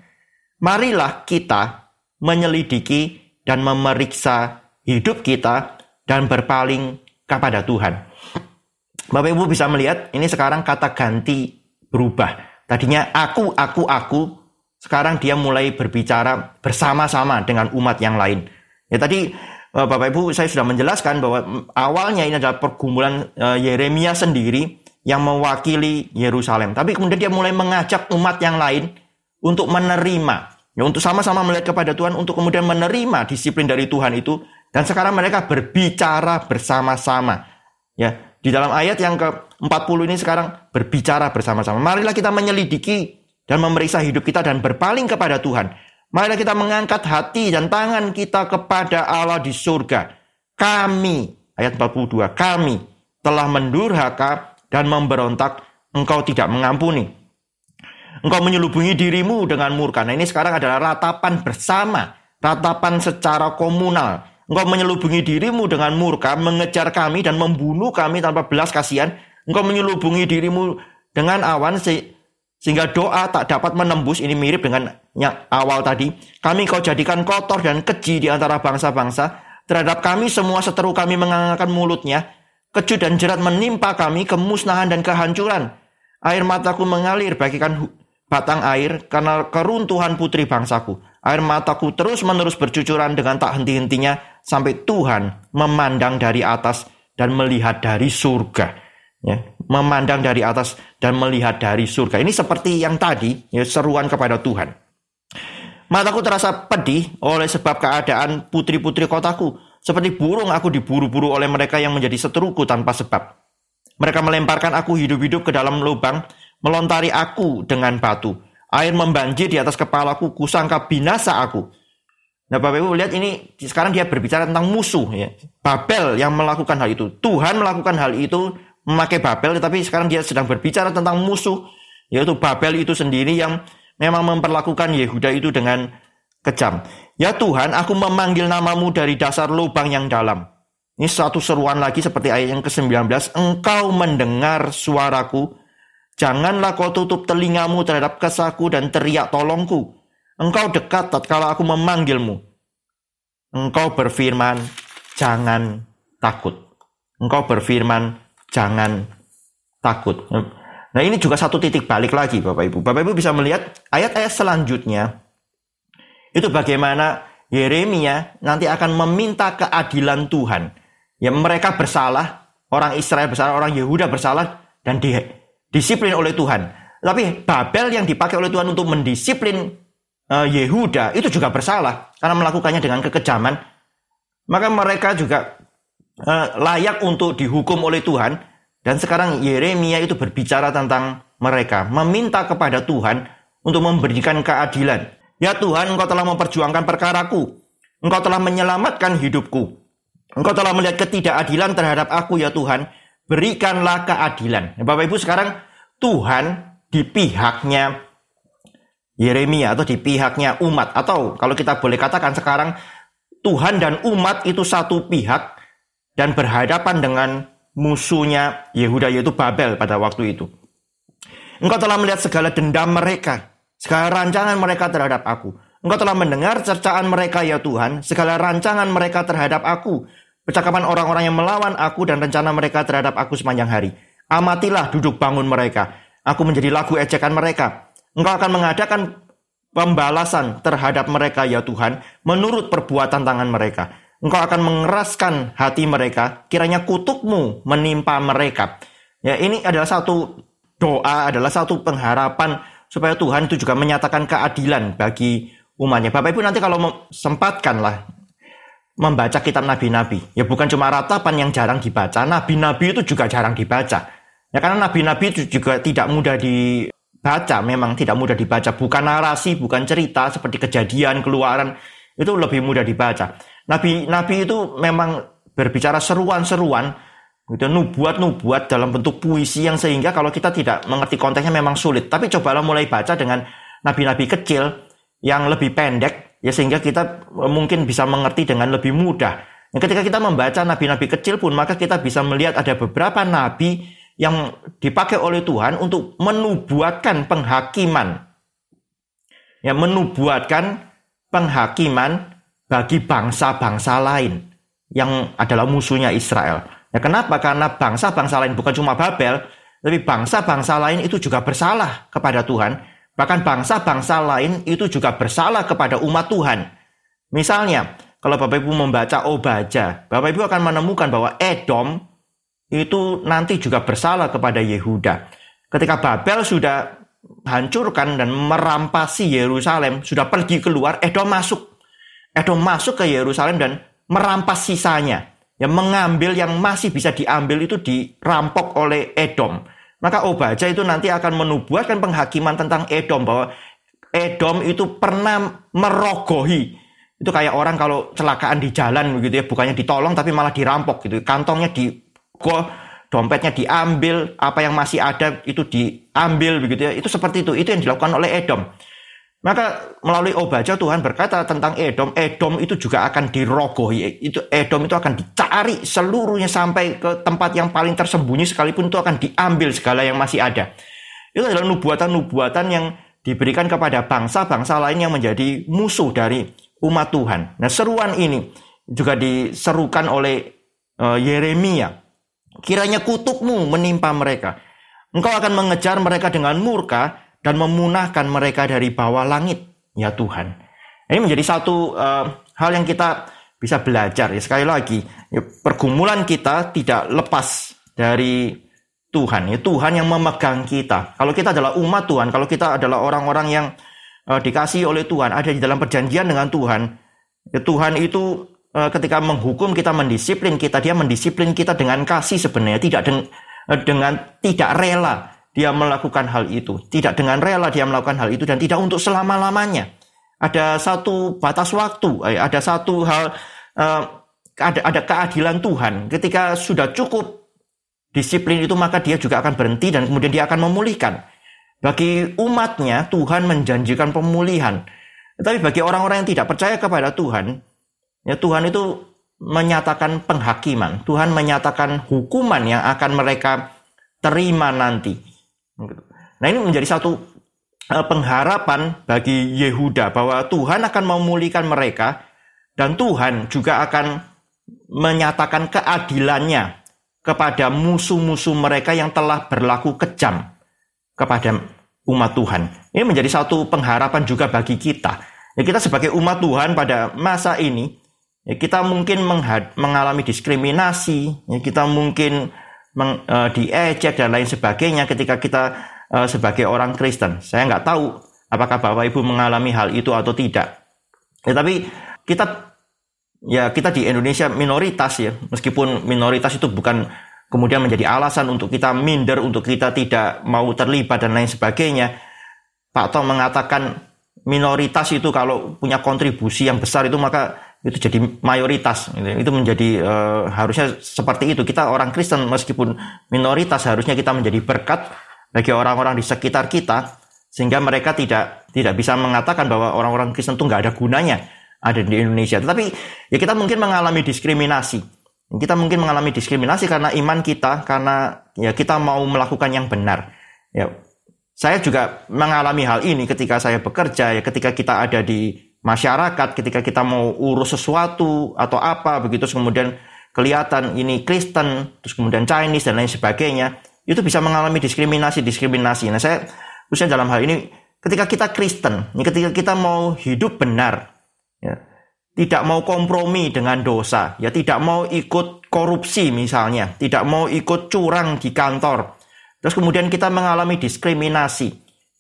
[SPEAKER 1] Marilah kita menyelidiki dan memeriksa hidup kita dan berpaling kepada Tuhan. Bapak Ibu bisa melihat ini sekarang kata ganti berubah. Tadinya aku, aku, aku. Sekarang dia mulai berbicara bersama-sama dengan umat yang lain. Ya tadi Bapak Ibu saya sudah menjelaskan bahwa awalnya ini adalah pergumulan eh, Yeremia sendiri yang mewakili Yerusalem. Tapi kemudian dia mulai mengajak umat yang lain untuk menerima Ya untuk sama-sama melihat kepada Tuhan untuk kemudian menerima disiplin dari Tuhan itu dan sekarang mereka berbicara bersama-sama. Ya, di dalam ayat yang ke-40 ini sekarang berbicara bersama-sama. Marilah kita menyelidiki dan memeriksa hidup kita dan berpaling kepada Tuhan. Mari kita mengangkat hati dan tangan kita kepada Allah di surga. Kami, ayat 42, kami telah mendurhaka dan memberontak, engkau tidak mengampuni. Engkau menyelubungi dirimu dengan murka. Nah ini sekarang adalah ratapan bersama, ratapan secara komunal. Engkau menyelubungi dirimu dengan murka, mengejar kami dan membunuh kami tanpa belas kasihan. Engkau menyelubungi dirimu dengan awan sehingga doa tak dapat menembus. Ini mirip dengan yang awal tadi. Kami kau jadikan kotor dan keji di antara bangsa-bangsa. Terhadap kami semua seteru kami mengangkat mulutnya. Keju dan jerat menimpa kami, kemusnahan dan kehancuran. Air mataku mengalir bagikan batang air karena keruntuhan putri bangsaku. Air mataku terus menerus bercucuran dengan tak henti-hentinya sampai Tuhan memandang dari atas dan melihat dari surga. Ya, memandang dari atas dan melihat dari surga. Ini seperti yang tadi, ya, seruan kepada Tuhan. Mataku terasa pedih oleh sebab keadaan putri-putri kotaku. Seperti burung aku diburu-buru oleh mereka yang menjadi seteruku tanpa sebab. Mereka melemparkan aku hidup-hidup ke dalam lubang, melontari aku dengan batu. Air membanjir di atas kepalaku, kusangka binasa aku. Nah Bapak Ibu lihat ini sekarang dia berbicara tentang musuh ya. Babel yang melakukan hal itu. Tuhan melakukan hal itu memakai Babel tetapi sekarang dia sedang berbicara tentang musuh yaitu Babel itu sendiri yang memang memperlakukan Yehuda itu dengan kejam. Ya Tuhan, aku memanggil namamu dari dasar lubang yang dalam. Ini satu seruan lagi seperti ayat yang ke-19. Engkau mendengar suaraku. Janganlah kau tutup telingamu terhadap kesaku dan teriak tolongku. Engkau dekat tatkala aku memanggilmu. Engkau berfirman, jangan takut. Engkau berfirman, jangan takut. Nah ini juga satu titik balik lagi Bapak Ibu. Bapak Ibu bisa melihat ayat-ayat selanjutnya. Itu bagaimana Yeremia nanti akan meminta keadilan Tuhan. Ya mereka bersalah, orang Israel bersalah, orang Yehuda bersalah, dan di, disiplin oleh Tuhan. Tapi Babel yang dipakai oleh Tuhan untuk mendisiplin uh, Yehuda itu juga bersalah karena melakukannya dengan kekejaman. Maka mereka juga uh, layak untuk dihukum oleh Tuhan. Dan sekarang Yeremia itu berbicara tentang mereka, meminta kepada Tuhan untuk memberikan keadilan. Ya Tuhan, Engkau telah memperjuangkan perkaraku. Engkau telah menyelamatkan hidupku. Engkau telah melihat ketidakadilan terhadap aku ya Tuhan. Berikanlah keadilan. Bapak Ibu sekarang Tuhan di pihaknya Yeremia atau di pihaknya umat atau kalau kita boleh katakan sekarang Tuhan dan umat itu satu pihak dan berhadapan dengan musuhnya Yehuda yaitu Babel pada waktu itu. Engkau telah melihat segala dendam mereka, segala rancangan mereka terhadap aku. Engkau telah mendengar cercaan mereka ya Tuhan, segala rancangan mereka terhadap aku, percakapan orang-orang yang melawan aku dan rencana mereka terhadap aku sepanjang hari. Amatilah duduk bangun mereka. Aku menjadi lagu ejekan mereka. Engkau akan mengadakan pembalasan terhadap mereka ya Tuhan menurut perbuatan tangan mereka. Engkau akan mengeraskan hati mereka, kiranya kutukmu menimpa mereka. Ya, ini adalah satu doa, adalah satu pengharapan supaya Tuhan itu juga menyatakan keadilan bagi umatnya. Bapak Ibu nanti kalau sempatkanlah membaca kitab nabi-nabi. Ya bukan cuma ratapan yang jarang dibaca, nabi-nabi itu juga jarang dibaca. Ya karena nabi-nabi itu juga tidak mudah di baca memang tidak mudah dibaca. Bukan narasi, bukan cerita seperti kejadian, keluaran. Itu lebih mudah dibaca. Nabi Nabi itu memang berbicara seruan-seruan, gitu, nubuat-nubuat dalam bentuk puisi yang sehingga kalau kita tidak mengerti konteksnya memang sulit. Tapi cobalah mulai baca dengan nabi-nabi kecil yang lebih pendek, ya sehingga kita mungkin bisa mengerti dengan lebih mudah. ketika kita membaca nabi-nabi kecil pun, maka kita bisa melihat ada beberapa nabi yang dipakai oleh Tuhan untuk menubuatkan penghakiman. Ya, menubuatkan penghakiman bagi bangsa-bangsa lain yang adalah musuhnya Israel. Ya, kenapa? Karena bangsa-bangsa lain bukan cuma Babel, tapi bangsa-bangsa lain itu juga bersalah kepada Tuhan. Bahkan bangsa-bangsa lain itu juga bersalah kepada umat Tuhan. Misalnya, kalau Bapak Ibu membaca Obaja, Bapak Ibu akan menemukan bahwa Edom itu nanti juga bersalah kepada Yehuda. Ketika Babel sudah hancurkan dan merampasi Yerusalem, sudah pergi keluar, Edom masuk. Edom masuk ke Yerusalem dan merampas sisanya. Yang mengambil yang masih bisa diambil itu dirampok oleh Edom. Maka Obaja itu nanti akan menubuatkan penghakiman tentang Edom bahwa Edom itu pernah merogohi. Itu kayak orang kalau celakaan di jalan begitu ya, bukannya ditolong tapi malah dirampok gitu. Kantongnya di dompetnya diambil, apa yang masih ada itu diambil begitu ya. Itu seperti itu. Itu yang dilakukan oleh Edom. Maka melalui Obaja Tuhan berkata tentang Edom, Edom itu juga akan dirogohi. Itu Edom itu akan dicari seluruhnya sampai ke tempat yang paling tersembunyi sekalipun itu akan diambil segala yang masih ada. Itu adalah nubuatan-nubuatan yang diberikan kepada bangsa-bangsa lain yang menjadi musuh dari umat Tuhan. Nah, seruan ini juga diserukan oleh uh, Yeremia. Kiranya kutukmu menimpa mereka. Engkau akan mengejar mereka dengan murka dan memunahkan mereka dari bawah langit, ya Tuhan. Ini menjadi satu uh, hal yang kita bisa belajar. Ya sekali lagi ya, pergumulan kita tidak lepas dari Tuhan. Ya Tuhan yang memegang kita. Kalau kita adalah umat Tuhan kalau kita adalah orang-orang yang uh, dikasih oleh Tuhan ada di dalam perjanjian dengan Tuhan ya Tuhan itu uh, ketika menghukum kita mendisiplin kita dia mendisiplin kita dengan kasih sebenarnya. Tidak den uh, dengan tidak rela dia melakukan hal itu. Tidak dengan rela dia melakukan hal itu dan tidak untuk selama-lamanya. Ada satu batas waktu, eh, ada satu hal, eh, ada, keadilan Tuhan. Ketika sudah cukup disiplin itu maka dia juga akan berhenti dan kemudian dia akan memulihkan. Bagi umatnya Tuhan menjanjikan pemulihan. Tetapi bagi orang-orang yang tidak percaya kepada Tuhan, ya Tuhan itu menyatakan penghakiman. Tuhan menyatakan hukuman yang akan mereka terima nanti. Gitu. Nah ini menjadi satu uh, pengharapan bagi Yehuda bahwa Tuhan akan memulihkan mereka dan Tuhan juga akan menyatakan keadilannya kepada musuh-musuh mereka yang telah berlaku kejam kepada umat Tuhan. Ini menjadi satu pengharapan juga bagi kita. Ya, kita sebagai umat Tuhan pada masa ini, ya, kita mungkin mengalami diskriminasi, ya, kita mungkin meng, uh, diejek dan lain sebagainya ketika kita uh, sebagai orang Kristen. Saya nggak tahu apakah Bapak Ibu mengalami hal itu atau tidak. Ya, tapi kita ya kita di Indonesia minoritas ya, meskipun minoritas itu bukan kemudian menjadi alasan untuk kita minder, untuk kita tidak mau terlibat dan lain sebagainya. Pak Tong mengatakan minoritas itu kalau punya kontribusi yang besar itu maka itu jadi mayoritas itu menjadi uh, harusnya seperti itu. Kita orang Kristen meskipun minoritas harusnya kita menjadi berkat bagi orang-orang di sekitar kita sehingga mereka tidak tidak bisa mengatakan bahwa orang-orang Kristen itu nggak ada gunanya ada di Indonesia. Tetapi ya kita mungkin mengalami diskriminasi. Kita mungkin mengalami diskriminasi karena iman kita karena ya kita mau melakukan yang benar. Ya saya juga mengalami hal ini ketika saya bekerja ya ketika kita ada di masyarakat ketika kita mau urus sesuatu atau apa begitu kemudian kelihatan ini Kristen terus kemudian Chinese dan lain sebagainya itu bisa mengalami diskriminasi diskriminasi. Nah saya khususnya dalam hal ini ketika kita Kristen ketika kita mau hidup benar ya, tidak mau kompromi dengan dosa ya tidak mau ikut korupsi misalnya tidak mau ikut curang di kantor terus kemudian kita mengalami diskriminasi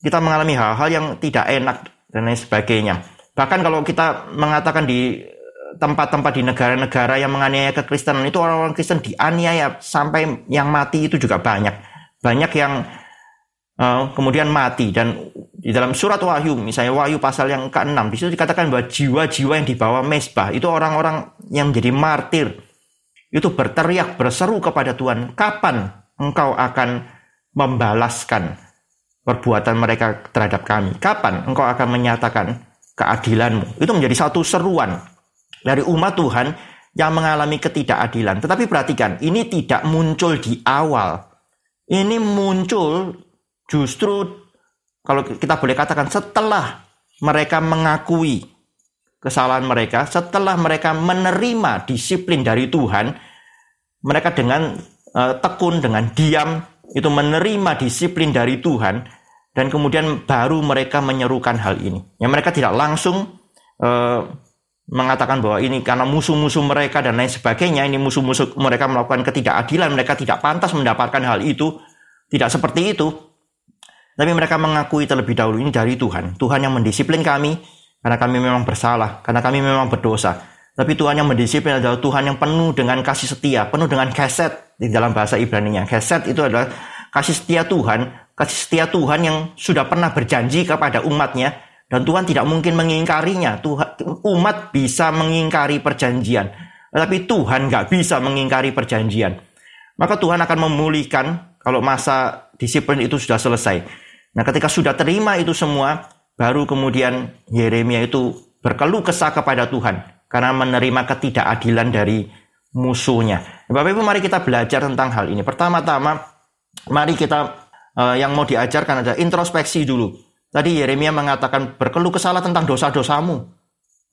[SPEAKER 1] kita mengalami hal-hal yang tidak enak dan lain sebagainya Bahkan kalau kita mengatakan di tempat-tempat di negara-negara yang menganiaya kekristenan itu orang-orang Kristen dianiaya sampai yang mati itu juga banyak. Banyak yang uh, kemudian mati dan di dalam surat Wahyu misalnya Wahyu pasal yang ke-6 di situ dikatakan bahwa jiwa-jiwa yang dibawa mesbah itu orang-orang yang menjadi martir itu berteriak berseru kepada Tuhan, "Kapan engkau akan membalaskan perbuatan mereka terhadap kami? Kapan engkau akan menyatakan keadilanmu. Itu menjadi satu seruan dari umat Tuhan yang mengalami ketidakadilan. Tetapi perhatikan, ini tidak muncul di awal. Ini muncul justru kalau kita boleh katakan setelah mereka mengakui kesalahan mereka, setelah mereka menerima disiplin dari Tuhan, mereka dengan uh, tekun, dengan diam itu menerima disiplin dari Tuhan, dan kemudian baru mereka menyerukan hal ini. Ya mereka tidak langsung uh, mengatakan bahwa ini karena musuh-musuh mereka dan lain sebagainya, ini musuh-musuh mereka melakukan ketidakadilan, mereka tidak pantas mendapatkan hal itu. Tidak seperti itu. Tapi mereka mengakui terlebih dahulu ini dari Tuhan. Tuhan yang mendisiplin kami karena kami memang bersalah, karena kami memang berdosa. Tapi Tuhan yang mendisiplin adalah Tuhan yang penuh dengan kasih setia, penuh dengan keset di dalam bahasa Ibrani-nya. Keset itu adalah kasih setia Tuhan kasih setia Tuhan yang sudah pernah berjanji kepada umatnya dan Tuhan tidak mungkin mengingkarinya. Tuhan, umat bisa mengingkari perjanjian, tetapi Tuhan nggak bisa mengingkari perjanjian. Maka Tuhan akan memulihkan kalau masa disiplin itu sudah selesai. Nah, ketika sudah terima itu semua, baru kemudian Yeremia itu berkeluh kesah kepada Tuhan karena menerima ketidakadilan dari musuhnya. Bapak Ibu, mari kita belajar tentang hal ini. Pertama-tama, mari kita uh, yang mau diajarkan adalah introspeksi dulu. Tadi Yeremia mengatakan berkeluh kesalahan tentang dosa-dosamu.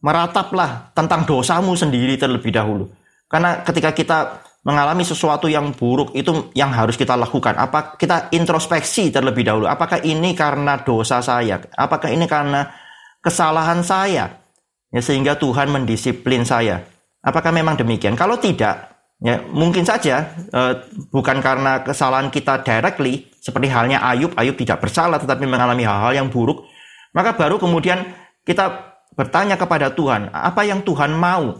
[SPEAKER 1] Merataplah tentang dosamu sendiri terlebih dahulu. Karena ketika kita mengalami sesuatu yang buruk itu yang harus kita lakukan. Apa kita introspeksi terlebih dahulu. Apakah ini karena dosa saya? Apakah ini karena kesalahan saya? Ya, sehingga Tuhan mendisiplin saya. Apakah memang demikian? Kalau tidak, ya mungkin saja eh, bukan karena kesalahan kita directly, seperti halnya Ayub, Ayub tidak bersalah tetapi mengalami hal-hal yang buruk, maka baru kemudian kita bertanya kepada Tuhan, apa yang Tuhan mau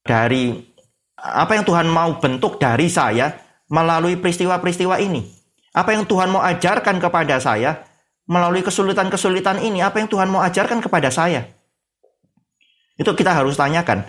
[SPEAKER 1] dari apa yang Tuhan mau bentuk dari saya melalui peristiwa-peristiwa ini? Apa yang Tuhan mau ajarkan kepada saya melalui kesulitan-kesulitan ini? Apa yang Tuhan mau ajarkan kepada saya? Itu kita harus tanyakan.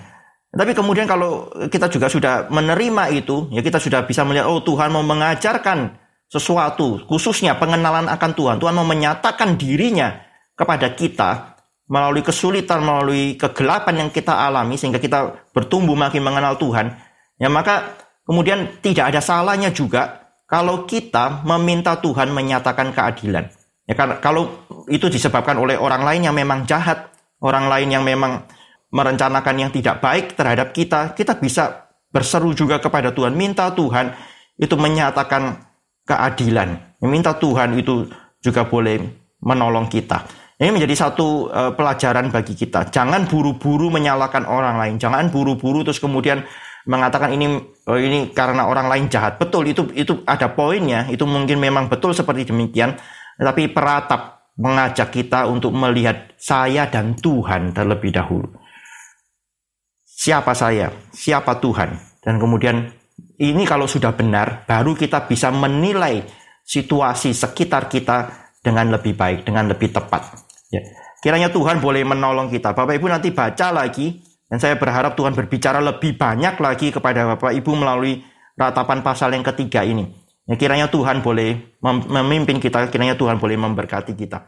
[SPEAKER 1] Tapi kemudian kalau kita juga sudah menerima itu, ya kita sudah bisa melihat, oh Tuhan mau mengajarkan sesuatu, khususnya pengenalan akan Tuhan. Tuhan mau menyatakan dirinya kepada kita melalui kesulitan, melalui kegelapan yang kita alami sehingga kita bertumbuh makin mengenal Tuhan. Ya maka kemudian tidak ada salahnya juga kalau kita meminta Tuhan menyatakan keadilan. Ya karena kalau itu disebabkan oleh orang lain yang memang jahat, orang lain yang memang merencanakan yang tidak baik terhadap kita, kita bisa berseru juga kepada Tuhan, minta Tuhan itu menyatakan keadilan. Meminta Tuhan itu juga boleh menolong kita. Ini menjadi satu uh, pelajaran bagi kita. Jangan buru-buru menyalahkan orang lain. Jangan buru-buru terus kemudian mengatakan ini oh, ini karena orang lain jahat. Betul itu itu ada poinnya. Itu mungkin memang betul seperti demikian. Tapi peratap mengajak kita untuk melihat saya dan Tuhan terlebih dahulu. Siapa saya? Siapa Tuhan? Dan kemudian ini kalau sudah benar, baru kita bisa menilai situasi sekitar kita dengan lebih baik, dengan lebih tepat. Ya. Kiranya Tuhan boleh menolong kita. Bapak Ibu nanti baca lagi, dan saya berharap Tuhan berbicara lebih banyak lagi kepada Bapak Ibu melalui ratapan pasal yang ketiga ini. Ya, kiranya Tuhan boleh memimpin kita, kiranya Tuhan boleh memberkati kita.